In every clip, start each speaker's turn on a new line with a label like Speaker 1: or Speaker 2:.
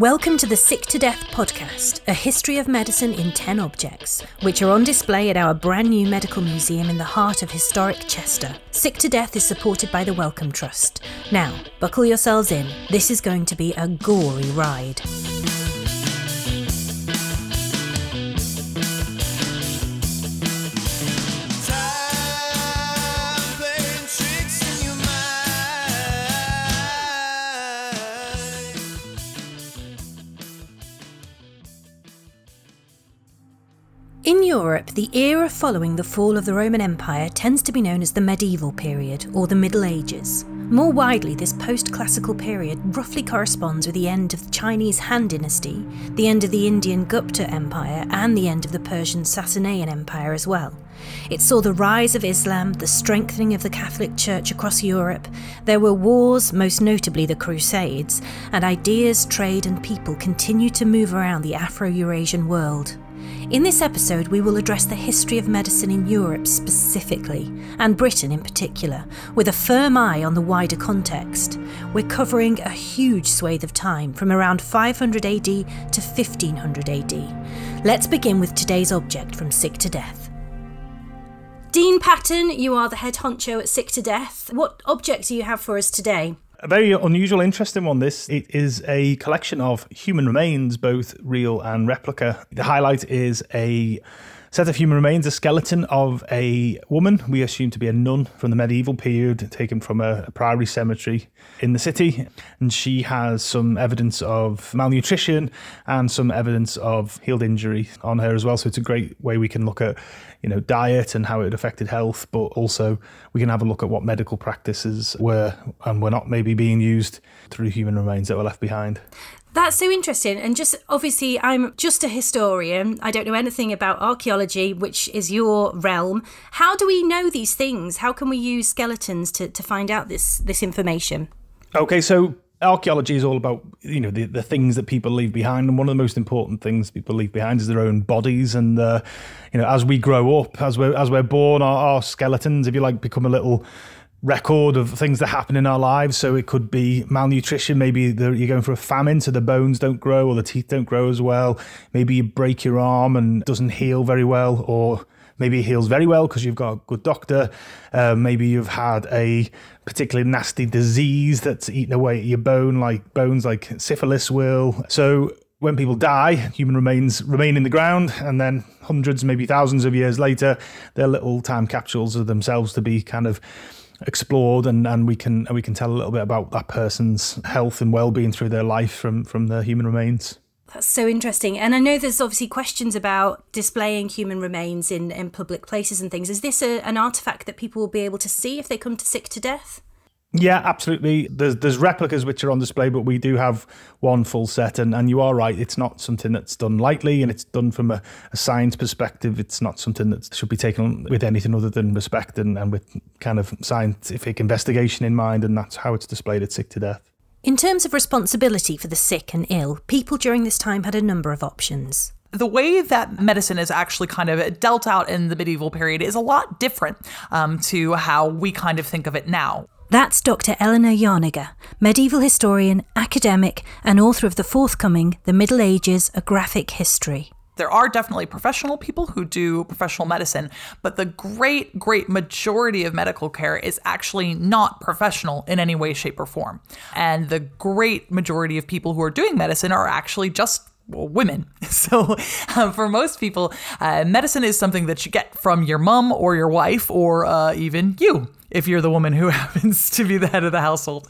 Speaker 1: Welcome to the Sick to Death podcast, a history of medicine in 10 objects, which are on display at our brand new medical museum in the heart of historic Chester. Sick to Death is supported by the Wellcome Trust. Now, buckle yourselves in. This is going to be a gory ride. Europe, the era following the fall of the Roman Empire tends to be known as the medieval period or the Middle Ages. More widely, this post classical period roughly corresponds with the end of the Chinese Han Dynasty, the end of the Indian Gupta Empire, and the end of the Persian Sasanian Empire as well. It saw the rise of Islam, the strengthening of the Catholic Church across Europe. There were wars, most notably the Crusades, and ideas, trade, and people continued to move around the Afro Eurasian world. In this episode, we will address the history of medicine in Europe specifically, and Britain in particular, with a firm eye on the wider context. We're covering a huge swathe of time from around 500 AD to 1500 AD. Let's begin with today's object from Sick to Death. Dean Patton, you are the head honcho at Sick to Death. What object do you have for us today?
Speaker 2: A very unusual, interesting one. This it is a collection of human remains, both real and replica. The highlight is a set of human remains, a skeleton of a woman we assume to be a nun from the medieval period, taken from a, a priory cemetery in the city, and she has some evidence of malnutrition and some evidence of healed injury on her as well. So it's a great way we can look at you know diet and how it affected health, but also we can have a look at what medical practices were and were not maybe being used through human remains that were left behind.
Speaker 1: That's so interesting. And just obviously, I'm just a historian. I don't know anything about archaeology, which is your realm. How do we know these things? How can we use skeletons to, to find out this, this information?
Speaker 2: Okay, so archaeology is all about you know the, the things that people leave behind and one of the most important things people leave behind is their own bodies and uh, you know as we grow up as we're as we're born our, our skeletons if you like become a little record of things that happen in our lives so it could be malnutrition maybe you're going for a famine so the bones don't grow or the teeth don't grow as well maybe you break your arm and doesn't heal very well or Maybe it heals very well because you've got a good doctor. Uh, maybe you've had a particularly nasty disease that's eaten away at your bone, like bones like syphilis will. So when people die, human remains remain in the ground, and then hundreds, maybe thousands of years later, they're little time capsules of themselves to be kind of explored and, and we can we can tell a little bit about that person's health and well-being through their life from from the human remains.
Speaker 1: That's so interesting. And I know there's obviously questions about displaying human remains in, in public places and things. Is this a, an artifact that people will be able to see if they come to Sick to Death?
Speaker 2: Yeah, absolutely. There's there's replicas which are on display, but we do have one full set, and, and you are right. It's not something that's done lightly, and it's done from a, a science perspective. It's not something that should be taken with anything other than respect and, and with kind of scientific investigation in mind, and that's how it's displayed at Sick to Death.
Speaker 1: In terms of responsibility for the sick and ill, people during this time had a number of options.
Speaker 3: the way that medicine is actually kind of dealt out in the medieval period is a lot different um, to how we kind of think of it now.
Speaker 1: That's Dr. Eleanor Janega, medieval historian, academic, and author of the forthcoming The Middle Ages A Graphic History.
Speaker 3: There are definitely professional people who do professional medicine, but the great, great majority of medical care is actually not professional in any way, shape, or form. And the great majority of people who are doing medicine are actually just well, women. So, um, for most people, uh, medicine is something that you get from your mom or your wife or uh, even you if you're the woman who happens to be the head of the household.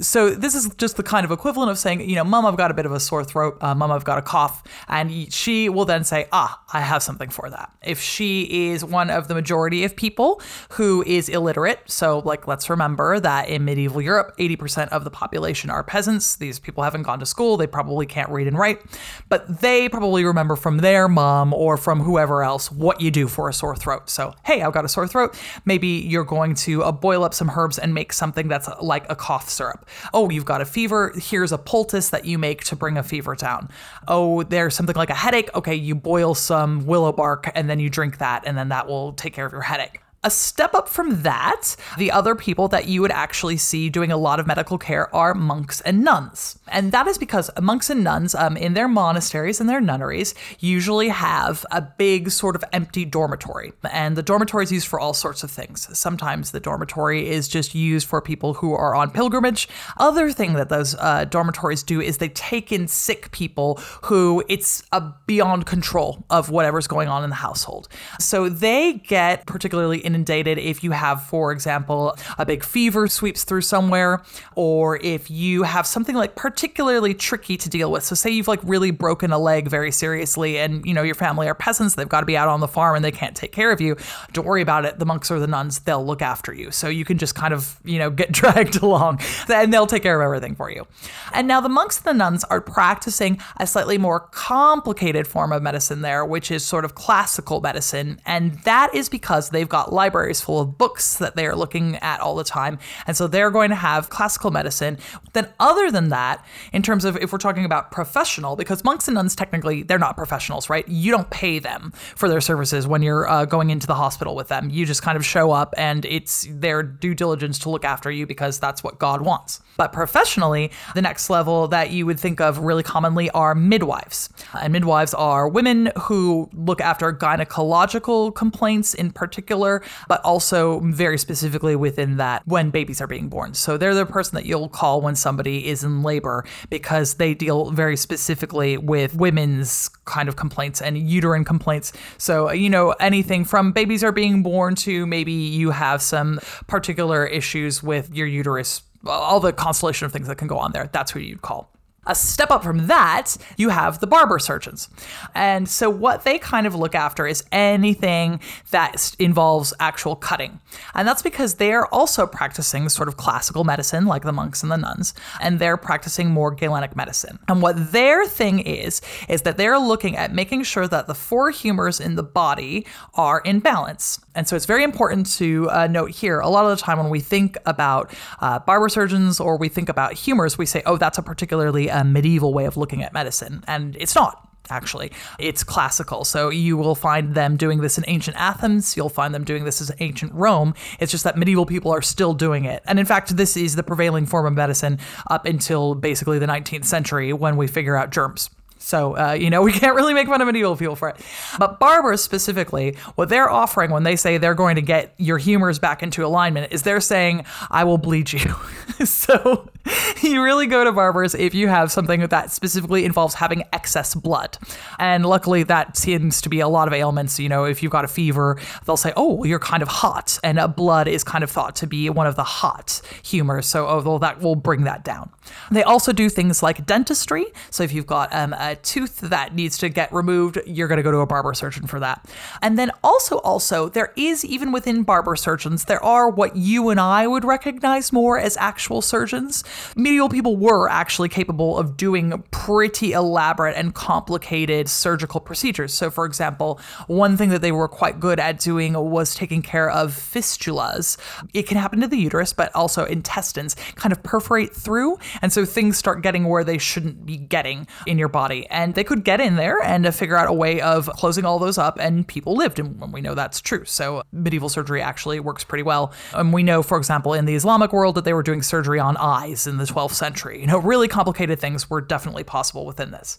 Speaker 3: So this is just the kind of equivalent of saying, you know, mom, I've got a bit of a sore throat. Uh, mom, I've got a cough. And she will then say, ah, I have something for that. If she is one of the majority of people who is illiterate, so like let's remember that in medieval Europe, 80% of the population are peasants. These people haven't gone to school. They probably can't read and write, but they probably remember from their mom or from whoever else what you do for a sore throat. So, hey, I've got a sore throat. Maybe you're going to uh, boil up some herbs and make something that's like a cough syrup. Oh, you've got a fever. Here's a poultice that you make to bring a fever down. Oh, there's something like a headache. Okay, you boil some willow bark and then you drink that, and then that will take care of your headache. A step up from that, the other people that you would actually see doing a lot of medical care are monks and nuns. And that is because monks and nuns um, in their monasteries and their nunneries usually have a big sort of empty dormitory. And the dormitory is used for all sorts of things. Sometimes the dormitory is just used for people who are on pilgrimage. Other thing that those uh, dormitories do is they take in sick people who it's a beyond control of whatever's going on in the household. So they get particularly inundated if you have, for example, a big fever sweeps through somewhere, or if you have something like particularly tricky to deal with. So say you've like really broken a leg very seriously and you know your family are peasants, they've got to be out on the farm and they can't take care of you. Don't worry about it. The monks or the nuns, they'll look after you. So you can just kind of, you know, get dragged along and they'll take care of everything for you. And now the monks and the nuns are practicing a slightly more complicated form of medicine there, which is sort of classical medicine. And that is because they've got libraries full of books that they are looking at all the time. And so they're going to have classical medicine. Then, other than that, in terms of if we're talking about professional, because monks and nuns technically, they're not professionals, right? You don't pay them for their services when you're uh, going into the hospital with them. You just kind of show up and it's their due diligence to look after you because that's what God wants. But professionally, the next level that you would think of really commonly are midwives. And midwives are women who look after gynecological complaints in particular, but also very specifically within that when babies are being born. So they're the person that you'll call when somebody is in labor because they deal very specifically with women's kind of complaints and uterine complaints. So, you know, anything from babies are being born to maybe you have some particular issues with your uterus all the constellation of things that can go on there. That's who you'd call. A step up from that, you have the barber surgeons. And so, what they kind of look after is anything that involves actual cutting. And that's because they're also practicing sort of classical medicine, like the monks and the nuns, and they're practicing more Galenic medicine. And what their thing is, is that they're looking at making sure that the four humors in the body are in balance. And so, it's very important to uh, note here a lot of the time when we think about uh, barber surgeons or we think about humors, we say, oh, that's a particularly uh, medieval way of looking at medicine. And it's not actually. It's classical. So you will find them doing this in ancient Athens. You'll find them doing this in ancient Rome. It's just that medieval people are still doing it. And in fact, this is the prevailing form of medicine up until basically the 19th century when we figure out germs. So, uh, you know, we can't really make fun of medieval people for it. But barbers specifically, what they're offering when they say they're going to get your humors back into alignment is they're saying, I will bleed you. so you really go to barbers if you have something that specifically involves having excess blood. And luckily, that seems to be a lot of ailments. You know, if you've got a fever, they'll say, oh, well, you're kind of hot. And blood is kind of thought to be one of the hot humors. So, oh, well, that will bring that down. They also do things like dentistry. So, if you've got um, a tooth that needs to get removed, you're going to go to a barber surgeon for that. And then also, also, there is even within barber surgeons, there are what you and I would recognize more as actual surgeons. Medieval people were actually capable of doing pretty elaborate and complicated surgical procedures. So, for example, one thing that they were quite good at doing was taking care of fistulas. It can happen to the uterus, but also intestines kind of perforate through. And so things start getting where they shouldn't be getting in your body. And they could get in there and figure out a way of closing all those up, and people lived. And we know that's true. So medieval surgery actually works pretty well. And we know, for example, in the Islamic world that they were doing surgery on eyes in the 12th century. You know, really complicated things were definitely possible within this.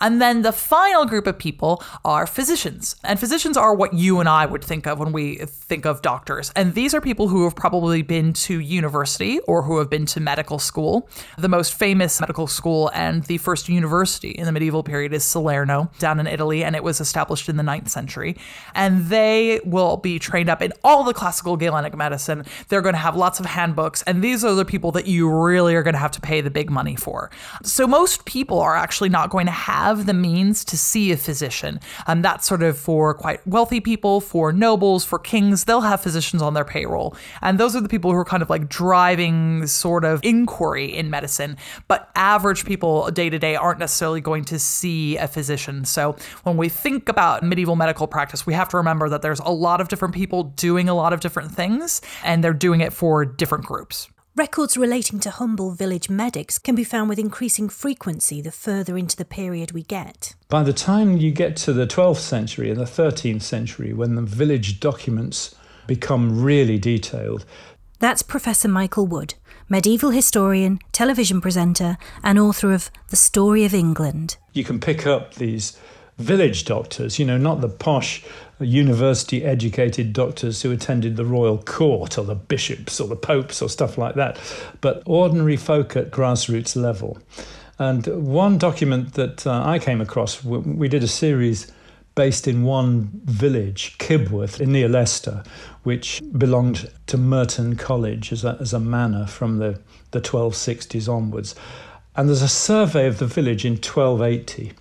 Speaker 3: And then the final group of people are physicians. And physicians are what you and I would think of when we think of doctors. And these are people who have probably been to university or who have been to medical school. The most famous medical school and the first university in the medieval period is Salerno down in Italy, and it was established in the 9th century. And they will be trained up in all the classical Galenic medicine. They're going to have lots of handbooks, and these are the people that you really are going to have to pay the big money for. So most people are actually not going to have the means to see a physician. Um, that's sort of for quite wealthy people, for nobles, for kings. They'll have physicians on their payroll. And those are the people who are kind of like driving sort of inquiry in medicine. But average people day to day aren't necessarily going to see a physician. So when we think about medieval medical practice, we have to remember that there's a lot of different people doing a lot of different things, and they're doing it for different groups.
Speaker 1: Records relating to humble village medics can be found with increasing frequency the further into the period we get.
Speaker 4: By the time you get to the 12th century and the 13th century, when the village documents become really detailed.
Speaker 1: That's Professor Michael Wood, medieval historian, television presenter, and author of The Story of England.
Speaker 4: You can pick up these village doctors, you know, not the posh university educated doctors who attended the royal court or the bishops or the popes or stuff like that, but ordinary folk at grassroots level. And one document that uh, I came across, we did a series based in one village, Kibworth, near Leicester, which belonged to Merton College as a, as a manor from the, the 1260s onwards. And there's a survey of the village in 1280.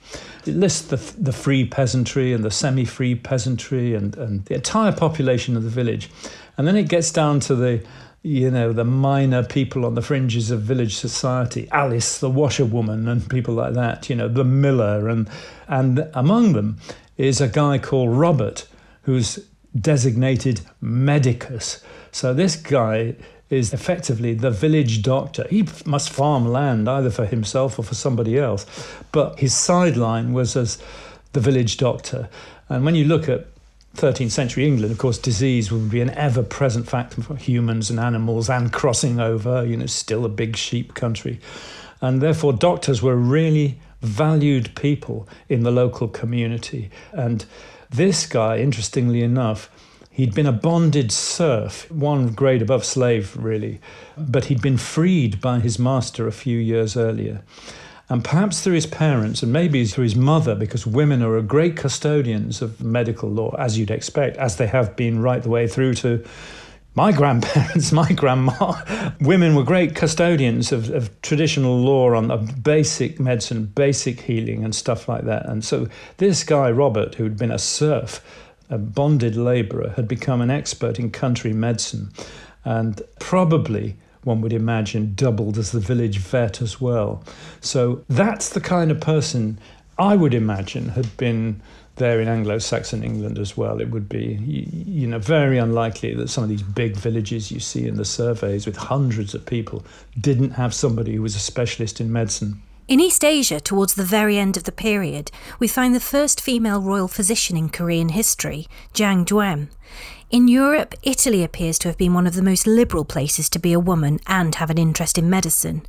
Speaker 4: It lists the, the free peasantry and the semi free peasantry and, and the entire population of the village. And then it gets down to the, you know, the minor people on the fringes of village society, Alice, the washerwoman, and people like that, you know, the miller. And, and among them is a guy called Robert, who's designated medicus. So this guy is effectively the village doctor. He must farm land either for himself or for somebody else. But his sideline was as the village doctor. And when you look at 13th century England, of course, disease would be an ever present factor for humans and animals and crossing over, you know, still a big sheep country. And therefore, doctors were really valued people in the local community. And this guy, interestingly enough, He'd been a bonded serf, one grade above slave, really, but he'd been freed by his master a few years earlier. And perhaps through his parents, and maybe through his mother, because women are a great custodians of medical lore, as you'd expect, as they have been right the way through to my grandparents, my grandma, women were great custodians of, of traditional lore on basic medicine, basic healing, and stuff like that. And so this guy, Robert, who'd been a serf, a bonded labourer, had become an expert in country medicine and probably, one would imagine, doubled as the village vet as well. So that's the kind of person I would imagine had been there in Anglo-Saxon England as well. It would be, you know, very unlikely that some of these big villages you see in the surveys with hundreds of people didn't have somebody who was a specialist in medicine.
Speaker 1: In East Asia, towards the very end of the period, we find the first female royal physician in Korean history, Jang Geum. In Europe, Italy appears to have been one of the most liberal places to be a woman and have an interest in medicine.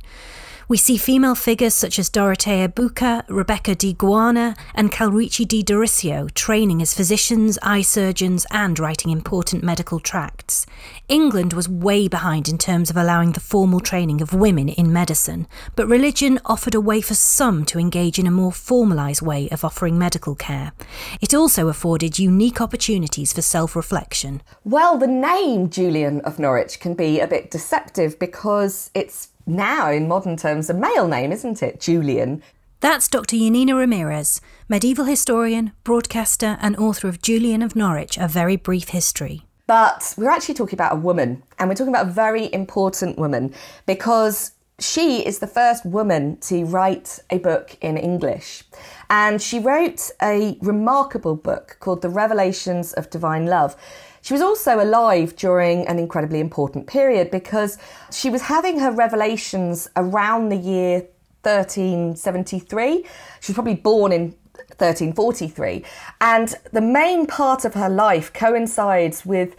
Speaker 1: We see female figures such as Dorothea Bucca, Rebecca de Guarna, and Calrici di Dorisio training as physicians, eye surgeons, and writing important medical tracts. England was way behind in terms of allowing the formal training of women in medicine, but religion offered a way for some to engage in a more formalised way of offering medical care. It also afforded unique opportunities for self reflection.
Speaker 5: Well, the name Julian of Norwich can be a bit deceptive because it's now, in modern terms, a male name, isn't it? Julian.
Speaker 1: That's Dr. Janina Ramirez, medieval historian, broadcaster, and author of Julian of Norwich A Very Brief History.
Speaker 5: But we're actually talking about a woman, and we're talking about a very important woman because she is the first woman to write a book in English. And she wrote a remarkable book called The Revelations of Divine Love. She was also alive during an incredibly important period because she was having her revelations around the year 1373. She was probably born in 1343. And the main part of her life coincides with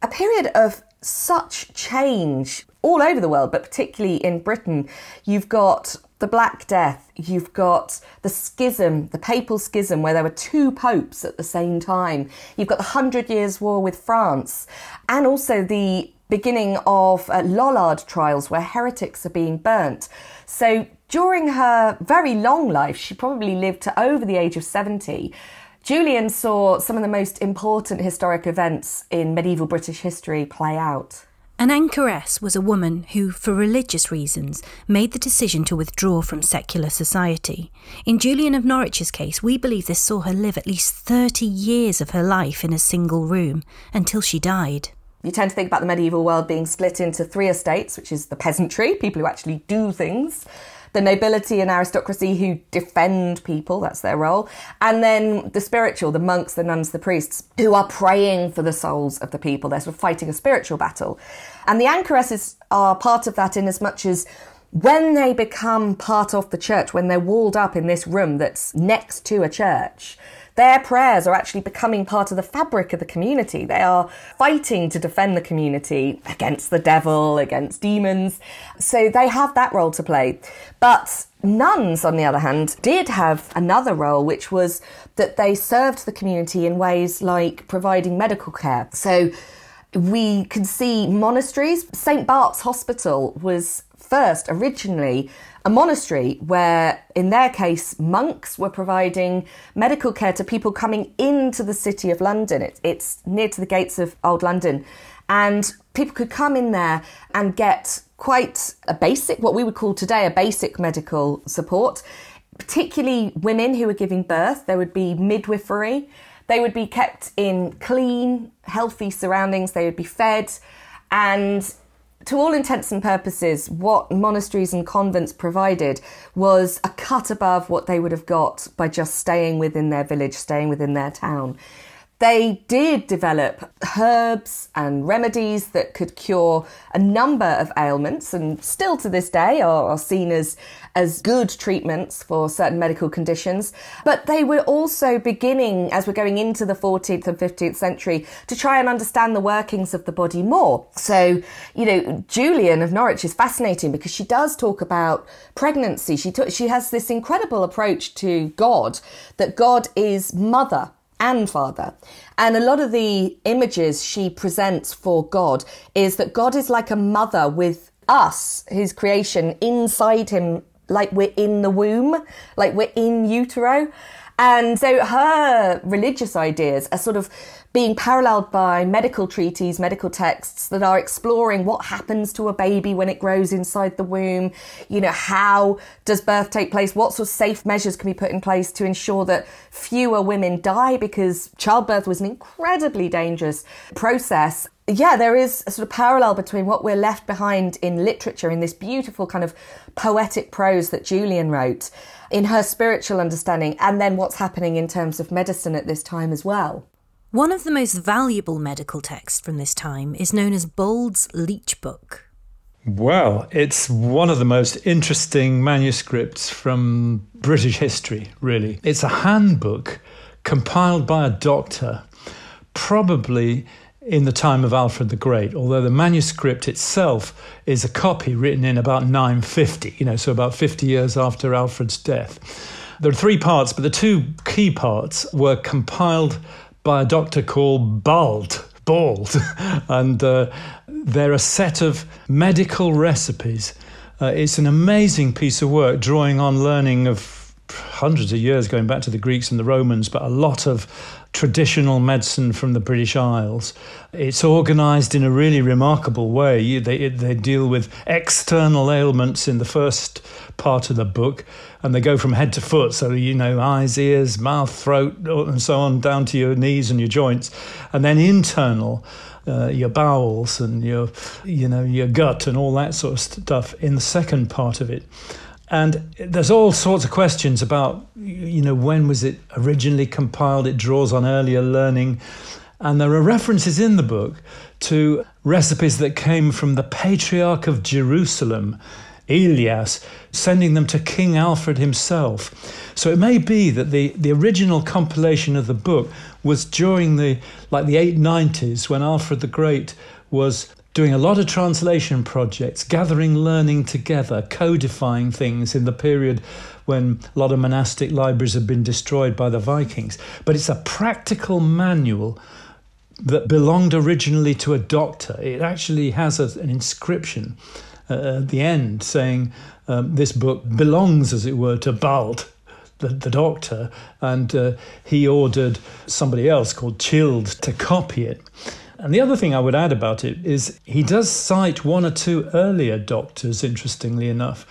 Speaker 5: a period of such change all over the world, but particularly in Britain. You've got the Black Death, you've got the schism, the papal schism, where there were two popes at the same time. You've got the Hundred Years' War with France, and also the beginning of uh, Lollard trials where heretics are being burnt. So during her very long life, she probably lived to over the age of 70. Julian saw some of the most important historic events in medieval British history play out.
Speaker 1: An anchoress was a woman who, for religious reasons, made the decision to withdraw from secular society. In Julian of Norwich's case, we believe this saw her live at least 30 years of her life in a single room until she died.
Speaker 5: You tend to think about the medieval world being split into three estates, which is the peasantry, people who actually do things, the nobility and aristocracy who defend people, that's their role, and then the spiritual, the monks, the nuns, the priests, who are praying for the souls of the people. They're sort of fighting a spiritual battle. And the anchoresses are part of that in as much as when they become part of the church, when they're walled up in this room that's next to a church, Their prayers are actually becoming part of the fabric of the community. They are fighting to defend the community against the devil, against demons. So they have that role to play. But nuns, on the other hand, did have another role, which was that they served the community in ways like providing medical care. So we can see monasteries. St. Bart's Hospital was first originally a monastery where, in their case, monks were providing medical care to people coming into the city of London. It, it's near to the gates of Old London. And people could come in there and get quite a basic, what we would call today a basic medical support, particularly women who were giving birth. There would be midwifery. They would be kept in clean, healthy surroundings. They would be fed. And to all intents and purposes, what monasteries and convents provided was a cut above what they would have got by just staying within their village, staying within their town. They did develop herbs and remedies that could cure a number of ailments and still to this day are, are, seen as, as good treatments for certain medical conditions. But they were also beginning, as we're going into the 14th and 15th century, to try and understand the workings of the body more. So, you know, Julian of Norwich is fascinating because she does talk about pregnancy. She, t- she has this incredible approach to God, that God is mother and father. And a lot of the images she presents for God is that God is like a mother with us, his creation, inside him, like we're in the womb, like we're in utero. And so her religious ideas are sort of being paralleled by medical treatises, medical texts that are exploring what happens to a baby when it grows inside the womb. You know, how does birth take place? What sort of safe measures can be put in place to ensure that fewer women die because childbirth was an incredibly dangerous process yeah, there is a sort of parallel between what we're left behind in literature, in this beautiful kind of poetic prose that Julian wrote, in her spiritual understanding, and then what's happening in terms of medicine at this time as well.
Speaker 1: One of the most valuable medical texts from this time is known as Bald's Leech Book.
Speaker 4: Well, it's one of the most interesting manuscripts from British history, really. It's a handbook compiled by a doctor, probably in the time of Alfred the Great, although the manuscript itself is a copy written in about 950, you know, so about 50 years after Alfred's death. There are three parts, but the two key parts were compiled by a doctor called Bald. Bald. and uh, they're a set of medical recipes. Uh, it's an amazing piece of work drawing on learning of hundreds of years going back to the Greeks and the Romans, but a lot of traditional medicine from the British Isles. It's organized in a really remarkable way. They, they deal with external ailments in the first part of the book, and they go from head to foot. So, you know, eyes, ears, mouth, throat, and so on, down to your knees and your joints. And then internal, uh, your bowels and your, you know, your gut and all that sort of stuff in the second part of it. And there's all sorts of questions about, you know, when was it originally compiled? It draws on earlier learning. And there are references in the book to recipes that came from the Patriarch of Jerusalem, Elias, sending them to King Alfred himself. So it may be that the, the original compilation of the book was during the like the 890s when Alfred the Great was doing a lot of translation projects, gathering learning together, codifying things in the period when a lot of monastic libraries had been destroyed by the Vikings. But it's a practical manual that belonged originally to a doctor. It actually has a, an inscription uh, at the end saying um, this book belongs, as it were, to Bald. The, the doctor, and uh, he ordered somebody else called Childe to copy it. And the other thing I would add about it is he does cite one or two earlier doctors, interestingly enough,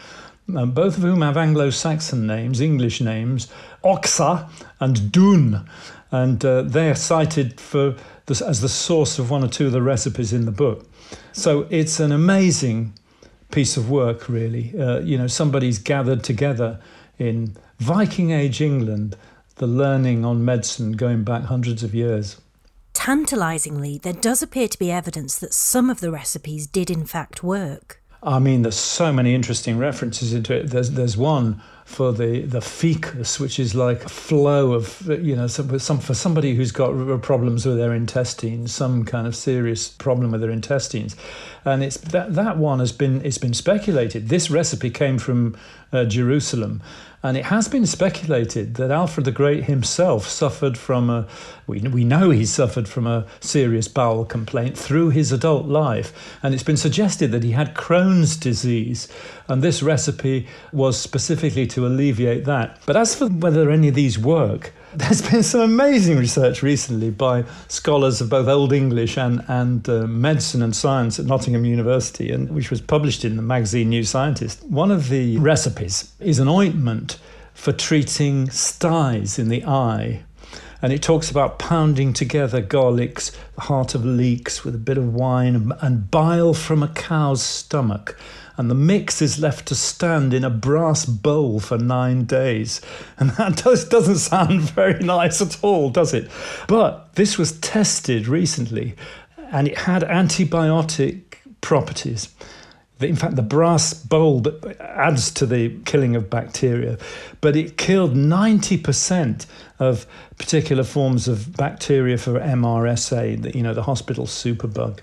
Speaker 4: um, both of whom have Anglo Saxon names, English names, Oxa and Dun. And uh, they are cited for as the source of one or two of the recipes in the book. So it's an amazing piece of work, really. Uh, you know, somebody's gathered together in Viking Age England the learning on medicine going back hundreds of years.
Speaker 1: Tantalisingly, there does appear to be evidence that some of the recipes did in fact work.
Speaker 4: I mean, there's so many interesting references into it. There's there's one for the the fecus, which is like a flow of you know some, some for somebody who's got problems with their intestines, some kind of serious problem with their intestines, and it's that that one has been it's been speculated. This recipe came from uh, Jerusalem. And it has been speculated that Alfred the Great himself suffered from a, we, we know he suffered from a serious bowel complaint through his adult life. And it's been suggested that he had Crohn's disease. And this recipe was specifically to alleviate that. But as for whether any of these work, there's been some amazing research recently by scholars of both Old English and, and uh, medicine and science at Nottingham University, and which was published in the magazine New Scientist. One of the recipes is an ointment for treating styes in the eye. And it talks about pounding together garlics, the heart of leeks with a bit of wine, and bile from a cow's stomach and the mix is left to stand in a brass bowl for nine days. And that does, doesn't sound very nice at all, does it? But this was tested recently and it had antibiotic properties. In fact, the brass bowl adds to the killing of bacteria, but it killed 90% of particular forms of bacteria for MRSA, you know, the hospital superbug.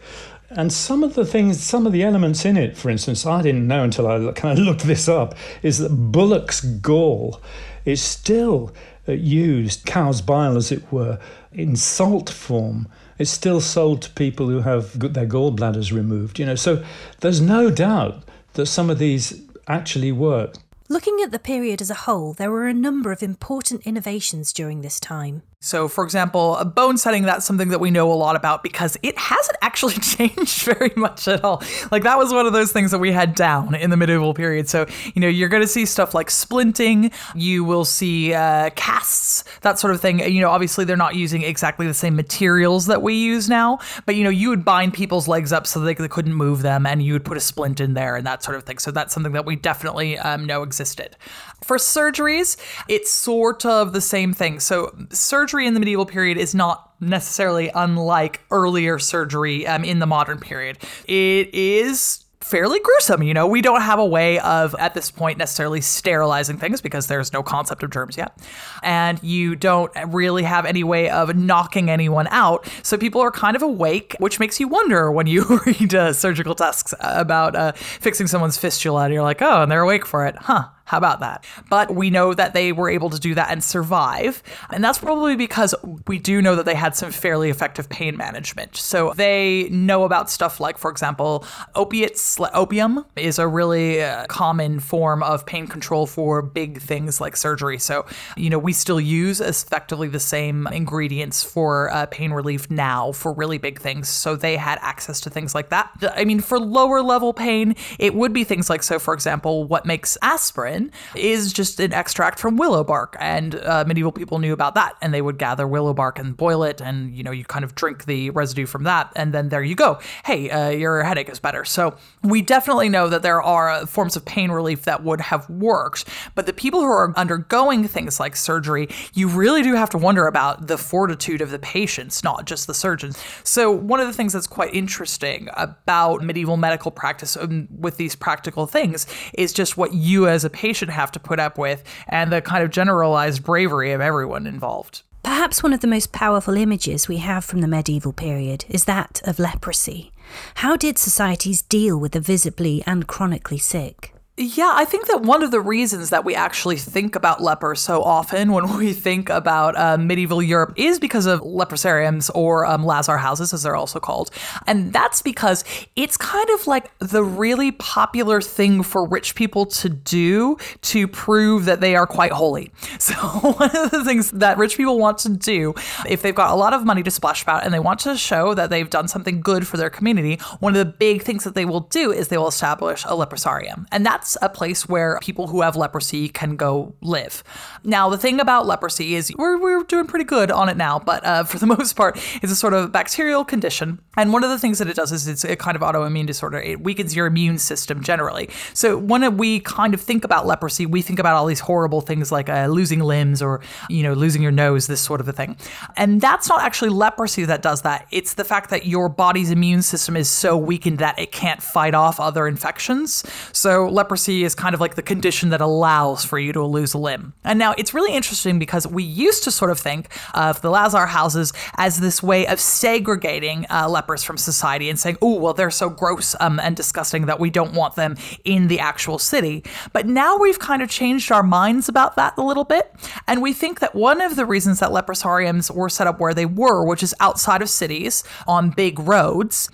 Speaker 4: And some of the things, some of the elements in it, for instance, I didn't know until I kind of looked this up, is that bullock's gall is still uh, used, cow's bile as it were, in salt form. It's still sold to people who have their gallbladders removed, you know. So there's no doubt that some of these actually work.
Speaker 1: Looking at the period as a whole, there were a number of important innovations during this time.
Speaker 3: So, for example, a bone setting, that's something that we know a lot about because it hasn't actually changed very much at all. Like, that was one of those things that we had down in the medieval period. So, you know, you're going to see stuff like splinting, you will see uh, casts, that sort of thing. You know, obviously, they're not using exactly the same materials that we use now, but, you know, you would bind people's legs up so they, they couldn't move them and you would put a splint in there and that sort of thing. So, that's something that we definitely um, know existed. For surgeries, it's sort of the same thing. So, surgery in the medieval period is not necessarily unlike earlier surgery um, in the modern period. It is fairly gruesome. You know, we don't have a way of, at this point, necessarily sterilizing things because there's no concept of germs yet. And you don't really have any way of knocking anyone out. So people are kind of awake, which makes you wonder when you read uh, surgical tasks about uh, fixing someone's fistula and you're like, oh, and they're awake for it. Huh. How about that? But we know that they were able to do that and survive. And that's probably because we do know that they had some fairly effective pain management. So they know about stuff like, for example, opiates. Opium is a really uh, common form of pain control for big things like surgery. So, you know, we still use effectively the same ingredients for uh, pain relief now for really big things. So they had access to things like that. I mean, for lower level pain, it would be things like, so for example, what makes aspirin is just an extract from willow bark. And uh, medieval people knew about that. And they would gather willow bark and boil it. And, you know, you kind of drink the residue from that. And then there you go. Hey, uh, your headache is better. So we definitely know that there are uh, forms of pain relief that would have worked. But the people who are undergoing things like surgery, you really do have to wonder about the fortitude of the patients, not just the surgeons. So one of the things that's quite interesting about medieval medical practice um, with these practical things is just what you as a patient have to put up with and the kind of generalized bravery of everyone involved.
Speaker 1: Perhaps one of the most powerful images we have from the medieval period is that of leprosy. How did societies deal with the visibly and chronically sick?
Speaker 3: Yeah, I think that one of the reasons that we actually think about lepers so often when we think about uh, medieval Europe is because of leprosariums or um, lazar houses, as they're also called. And that's because it's kind of like the really popular thing for rich people to do to prove that they are quite holy. So, one of the things that rich people want to do, if they've got a lot of money to splash about and they want to show that they've done something good for their community, one of the big things that they will do is they will establish a leprosarium. And that that's a place where people who have leprosy can go live. Now, the thing about leprosy is we're, we're doing pretty good on it now, but uh, for the most part, it's a sort of bacterial condition. And one of the things that it does is it's a kind of autoimmune disorder. It weakens your immune system generally. So when we kind of think about leprosy, we think about all these horrible things like uh, losing limbs or, you know, losing your nose, this sort of a thing. And that's not actually leprosy that does that. It's the fact that your body's immune system is so weakened that it can't fight off other infections. So leprosy is kind of like the condition that allows for you to lose a limb. And now it's really interesting because we used to sort of think of the Lazar houses as this way of segregating uh, lepers from society and saying, oh, well, they're so gross um, and disgusting that we don't want them in the actual city. But now we've kind of changed our minds about that a little bit. And we think that one of the reasons that leprosariums were set up where they were, which is outside of cities on big roads,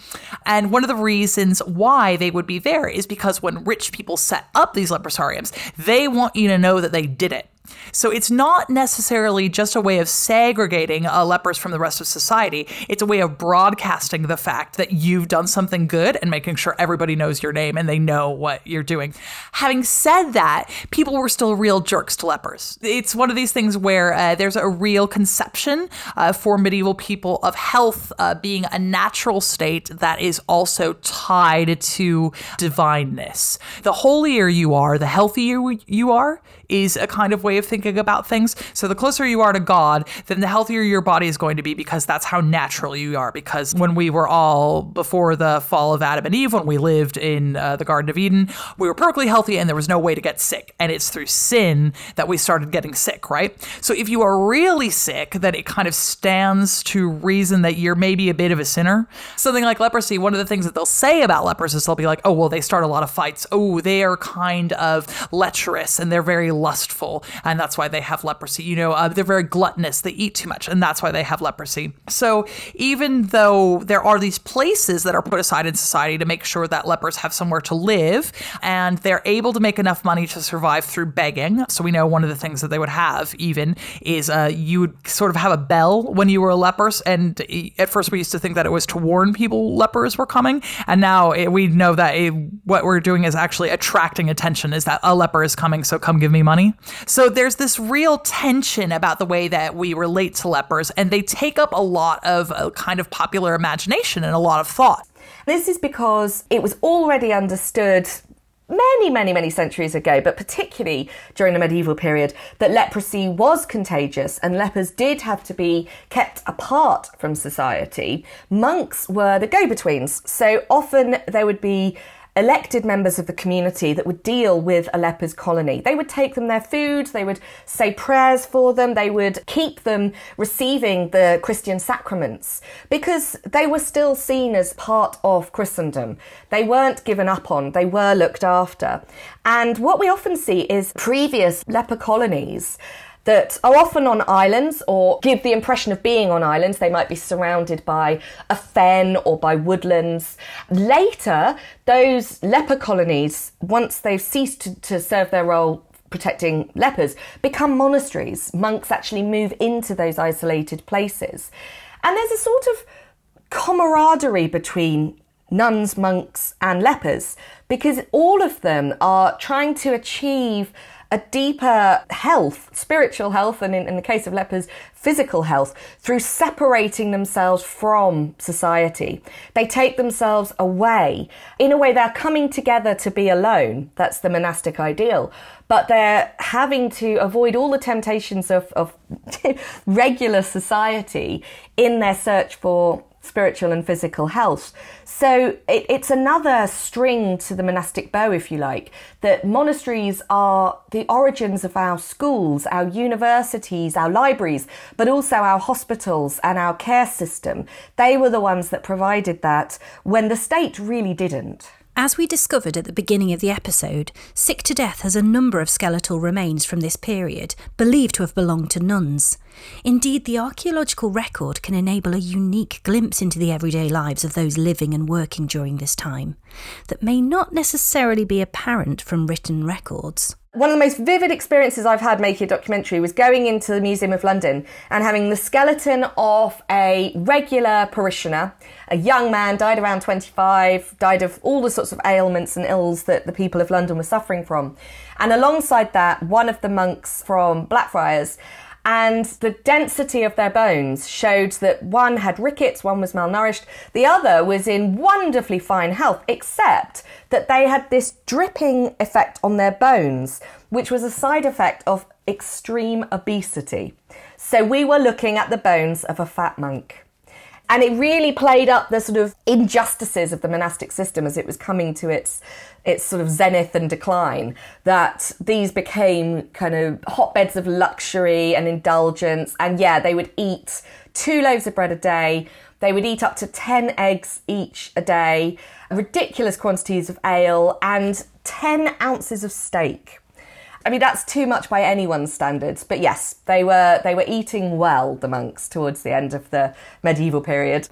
Speaker 3: and one of the reasons why they would be there is because when rich people set up these leprosariums, they want you to know that they did it. So it's not necessarily just a way of segregating uh, lepers from the rest of society. It's a way of broadcasting the fact that you've done something good and making sure everybody knows your name and they know what you're doing. Having said that, people were still real jerks to lepers. It's one of these things where uh, there's a real conception uh, for medieval people of health uh, being a natural state that is also tied to divineness. The holier you are, the healthier you are, is a kind of way of thinking about things. So the closer you are to God, then the healthier your body is going to be because that's how natural you are. Because when we were all before the fall of Adam and Eve, when we lived in uh, the Garden of Eden, we were perfectly healthy and there was no way to get sick. And it's through sin that we started getting sick, right? So if you are really sick, then it kind of stands to reason that you're maybe a bit of a sinner. Something like leprosy, one of the things that they'll say about lepers is they'll be like, oh, well, they start a lot of fights. Oh, they are kind of lecherous and they're very lustful, and that's why they have leprosy. You know, uh, they're very gluttonous. They eat too much, and that's why they have leprosy. So even though there are these places that are put aside in society to make sure that lepers have somewhere to live, and they're able to make enough money to survive through begging. So we know one of the things that they would have even is uh, you would sort of have a bell when you were a leper, and at first we used to think that it was to warn people lepers were coming, and now it, we know that it, what we're doing is actually attracting attention. Is that a leper is coming, so come give me money. So there's this real tension about the way that we relate to lepers, and they take up a lot of a kind of popular imagination and a lot of thought.
Speaker 5: This is because it was already understood many, many, many centuries ago, but particularly during the medieval period, that leprosy was contagious and lepers did have to be kept apart from society. Monks were the go betweens, so often there would be elected members of the community that would deal with a lepers colony. They would take them their food, they would say prayers for them, they would keep them receiving the Christian sacraments because they were still seen as part of Christendom. They weren't given up on, they were looked after. And what we often see is previous leper colonies that are often on islands or give the impression of being on islands. They might be surrounded by a fen or by woodlands. Later, those leper colonies, once they've ceased to, to serve their role protecting lepers, become monasteries. Monks actually move into those isolated places. And there's a sort of camaraderie between nuns, monks, and lepers because all of them are trying to achieve a deeper health, spiritual health, and in, in, the case of lepers, physical health, through separating themselves from society. They take themselves away. In a way, they're coming together to be alone. That's the monastic ideal. But they're having to avoid all the temptations of, of regular society in their search for spiritual and physical health. So it, it's another string to the monastic bow, if you like, that monasteries are the origins of our schools, our universities, our libraries, but also our hospitals and our care system. They were the ones that provided that when the state really didn't.
Speaker 1: As we discovered at the beginning of the episode, Sick to Death has a number of skeletal remains from this period, believed to have belonged to nuns. Indeed, the archaeological record can enable a unique glimpse into the everyday lives of those living and working during this time, that may not necessarily be apparent from written records.
Speaker 5: One of the most vivid experiences I've had making a documentary was going into the Museum of London and having the skeleton of a regular parishioner, a young man, died around 25, died of all the sorts of ailments and ills that the people of London were suffering from. And alongside that, one of the monks from Blackfriars and the density of their bones showed that one had rickets, one was malnourished, the other was in wonderfully fine health, except that they had this dripping effect on their bones, which was a side effect of extreme obesity. So we were looking at the bones of a fat monk. And it really played up the sort of injustices of the monastic system as it was coming to its its sort of zenith and decline. That these became kind of hotbeds of luxury and indulgence. And yeah, they would eat two loaves of bread a day. They would eat up to 10 eggs each a day, ridiculous quantities of ale, and 10 ounces of steak. I mean, that's too much by anyone's standards, but yes, they were they were eating well, the monks, towards the end of the medieval period.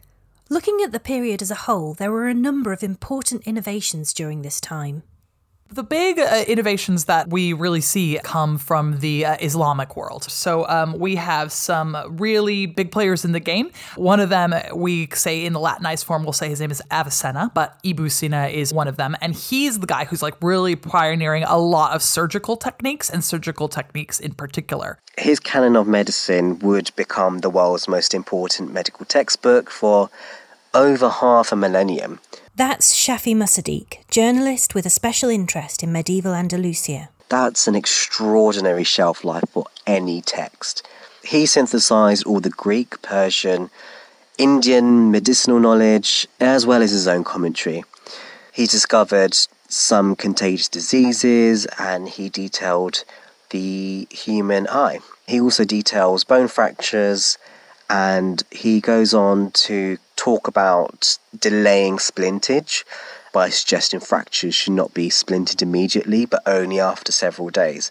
Speaker 1: Looking at the period as a whole, there were a number of important innovations during this time.
Speaker 3: The big uh, innovations that we really see come from the uh, Islamic world. So um, we have some really big players in the game. One of them, we say in the Latinized form, we'll say his name is Avicenna, but Ibn Sina is one of them. And he's the guy who's like really pioneering a lot of surgical techniques and surgical techniques in particular.
Speaker 6: His canon of medicine would become the world's most important medical textbook for over half a millennium.
Speaker 1: That's Shafi Musaddiq, journalist with a special interest in medieval Andalusia.
Speaker 6: That's an extraordinary shelf life for any text. He synthesized all the Greek, Persian, Indian medicinal knowledge, as well as his own commentary. He discovered some contagious diseases and he detailed the human eye. He also details bone fractures and he goes on to talk about delaying splintage by suggesting fractures should not be splinted immediately but only after several days.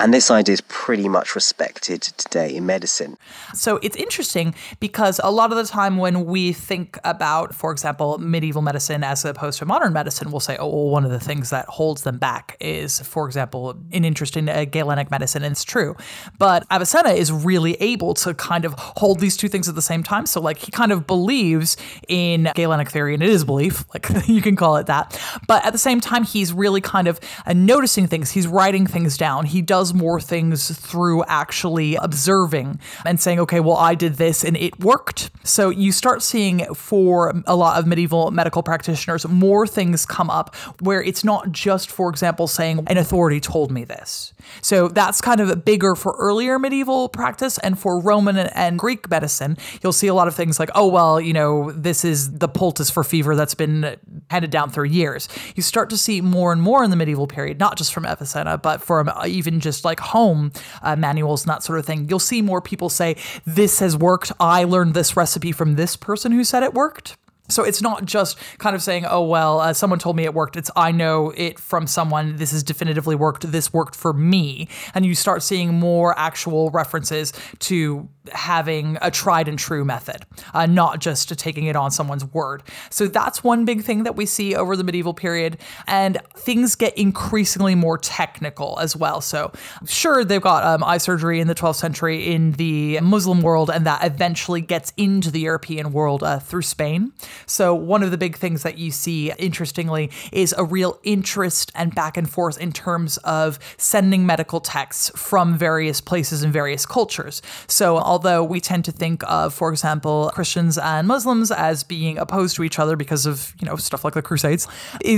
Speaker 6: And this idea is pretty much respected today in medicine.
Speaker 3: So it's interesting because a lot of the time when we think about, for example, medieval medicine as opposed to modern medicine, we'll say, oh, well, one of the things that holds them back is, for example, an interest in uh, Galenic medicine, and it's true. But Avicenna is really able to kind of hold these two things at the same time. So, like, he kind of believes in Galenic theory, and it is belief, like you can call it that. But at the same time, he's really kind of uh, noticing things, he's writing things down. He does more things through actually observing and saying, okay, well, I did this and it worked. So you start seeing for a lot of medieval medical practitioners, more things come up where it's not just, for example, saying an authority told me this. So that's kind of bigger for earlier medieval practice. And for Roman and Greek medicine, you'll see a lot of things like, oh, well, you know, this is the poultice for fever that's been handed down through years. You start to see more and more in the medieval period, not just from Avicenna, but from even just like home uh, manuals and that sort of thing. You'll see more people say, this has worked. I learned this recipe from this person who said it worked. So it's not just kind of saying, oh, well, uh, someone told me it worked. It's, I know it from someone. This has definitively worked. This worked for me. And you start seeing more actual references to having a tried and true method, uh, not just taking it on someone's word. So that's one big thing that we see over the medieval period. And things get increasingly more technical as well. So, sure, they've got um, eye surgery in the 12th century in the Muslim world, and that eventually gets into the European world uh, through Spain. So, one of the big things that you see, interestingly, is a real interest and back and forth in terms of sending medical texts from various places and various cultures. So, although we tend to think of, for example, Christians and Muslims as being opposed to each other because of, you know, stuff like the Crusades,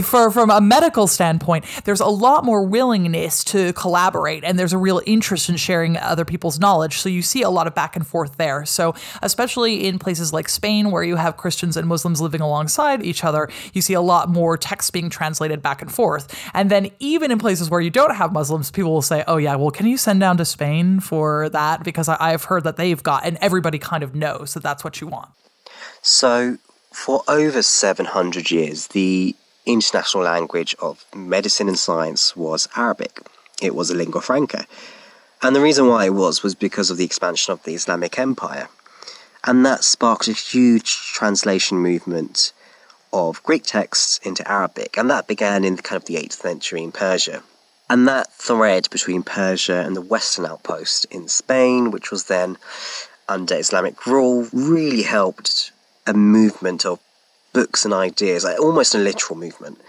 Speaker 3: for, from a medical standpoint, there's a lot more willingness to collaborate and there's a real interest in sharing other people's knowledge. So you see a lot of back and forth there. So, especially in places like Spain, where you have Christians and Muslims living alongside each other, you see a lot more text being translated back and forth. And then, even in places where you don't have Muslims, people will say, oh, yeah, well, can you send down to Spain for that? Because I, I've heard that they've got, and everybody kind of knows that that's what you want.
Speaker 6: So, for over 700 years, the international language of medicine and science was Arabic. It was a lingua franca. And the reason why it was was because of the expansion of the Islamic Empire. And that sparked a huge translation movement of Greek texts into Arabic. And that began in kind of the 8th century in Persia. And that thread between Persia and the Western outpost in Spain, which was then under Islamic rule, really helped a movement of books and ideas, like almost a literal movement.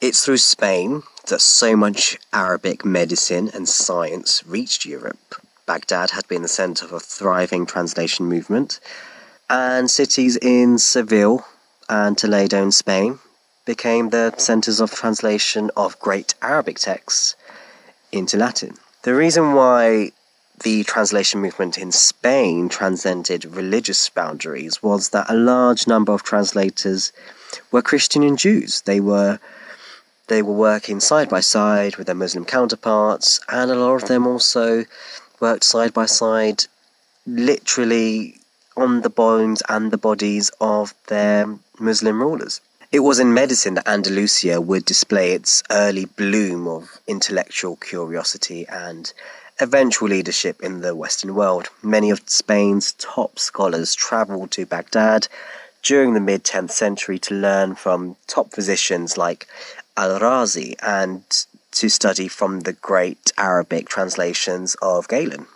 Speaker 6: It's through Spain that so much Arabic medicine and science reached Europe. Baghdad had been the centre of a thriving translation movement, and cities in Seville and Toledo in Spain became the centres of translation of great Arabic texts into Latin. The reason why the translation movement in Spain transcended religious boundaries was that a large number of translators were Christian and Jews. They were they were working side by side with their Muslim counterparts, and a lot of them also worked side by side, literally on the bones and the bodies of their Muslim rulers. It was in medicine that Andalusia would display its early bloom of intellectual curiosity and eventual leadership in the Western world. Many of Spain's top scholars travelled to Baghdad during the mid 10th century to learn from top physicians like Al Razi and to study from the great Arabic translations of Galen.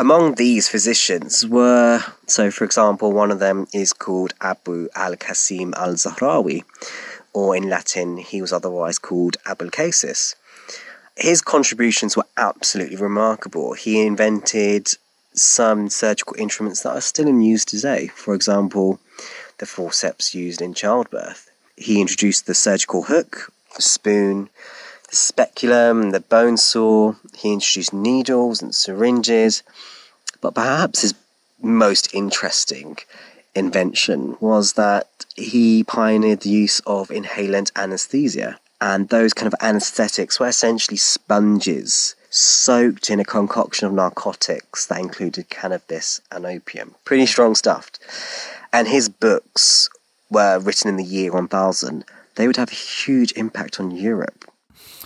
Speaker 6: Among these physicians were, so for example, one of them is called Abu al Qasim al Zahrawi, or in Latin, he was otherwise called Abulcasis. His contributions were absolutely remarkable. He invented some surgical instruments that are still in use today. For example, the forceps used in childbirth. He introduced the surgical hook, the spoon, the speculum, the bone saw. He introduced needles and syringes. But perhaps his most interesting invention was that he pioneered the use of inhalant anesthesia. And those kind of anesthetics were essentially sponges soaked in a concoction of narcotics that included cannabis and opium. Pretty strong stuff. And his books were written in the year 1000. They would have a huge impact on Europe.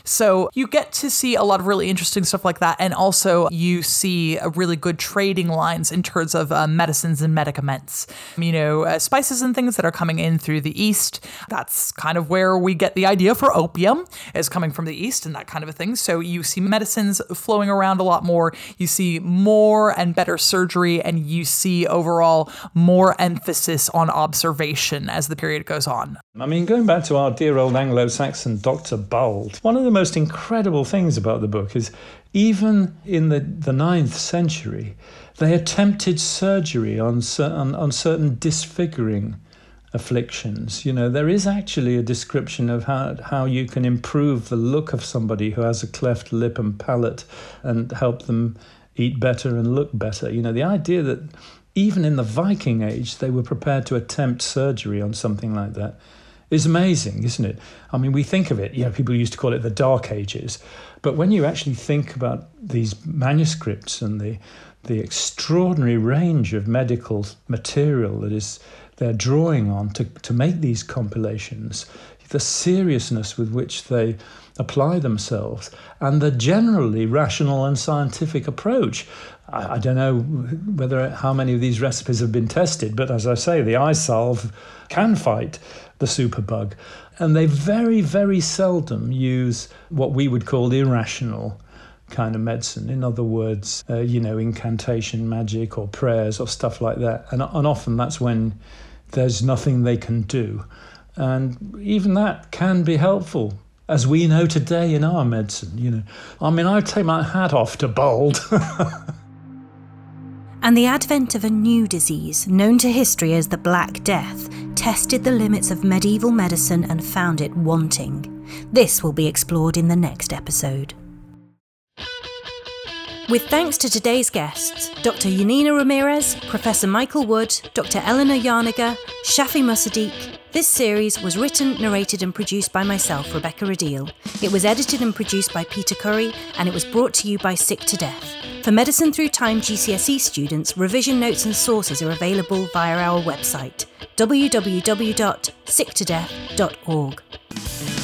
Speaker 3: So you get to see a lot of really interesting stuff like that. And also, you see a really good trading lines in terms of uh, medicines and medicaments. You know, uh, spices and things that are coming in through the East. That's kind of where we get the idea for opium, is coming from the East and that kind of a thing. So you see medicines flowing around a lot more. You see more and better surgery, and you see overall more emphasis on observation as the period goes on.
Speaker 4: I mean, going back to our dear old Anglo Saxon Dr. Bald, one of the most incredible things about the book is even in the, the ninth century, they attempted surgery on, on, on certain disfiguring afflictions. You know, there is actually a description of how, how you can improve the look of somebody who has a cleft lip and palate and help them eat better and look better. You know, the idea that even in the Viking age, they were prepared to attempt surgery on something like that is amazing, isn't it? I mean, we think of it, you know, people used to call it the Dark Ages, but when you actually think about these manuscripts and the the extraordinary range of medical material that is they're drawing on to, to make these compilations, the seriousness with which they apply themselves, and the generally rational and scientific approach. I, I don't know whether how many of these recipes have been tested, but as I say, the eye salve can fight the superbug. And they very, very seldom use what we would call irrational kind of medicine. In other words, uh, you know, incantation, magic, or prayers, or stuff like that. And, and often that's when there's nothing they can do. And even that can be helpful, as we know today in our medicine. You know, I mean, I take my hat off to Bald.
Speaker 1: and the advent of a new disease known to history as the Black Death tested the limits of medieval medicine and found it wanting. This will be explored in the next episode. With thanks to today's guests, Dr. Janina Ramirez, Professor Michael Wood, Dr. Eleanor Janega, Shafi Musaddiq, this series was written, narrated, and produced by myself, Rebecca Adil. It was edited and produced by Peter Curry, and it was brought to you by Sick to Death. For Medicine Through Time GCSE students, revision notes and sources are available via our website, www.sicktodeath.org.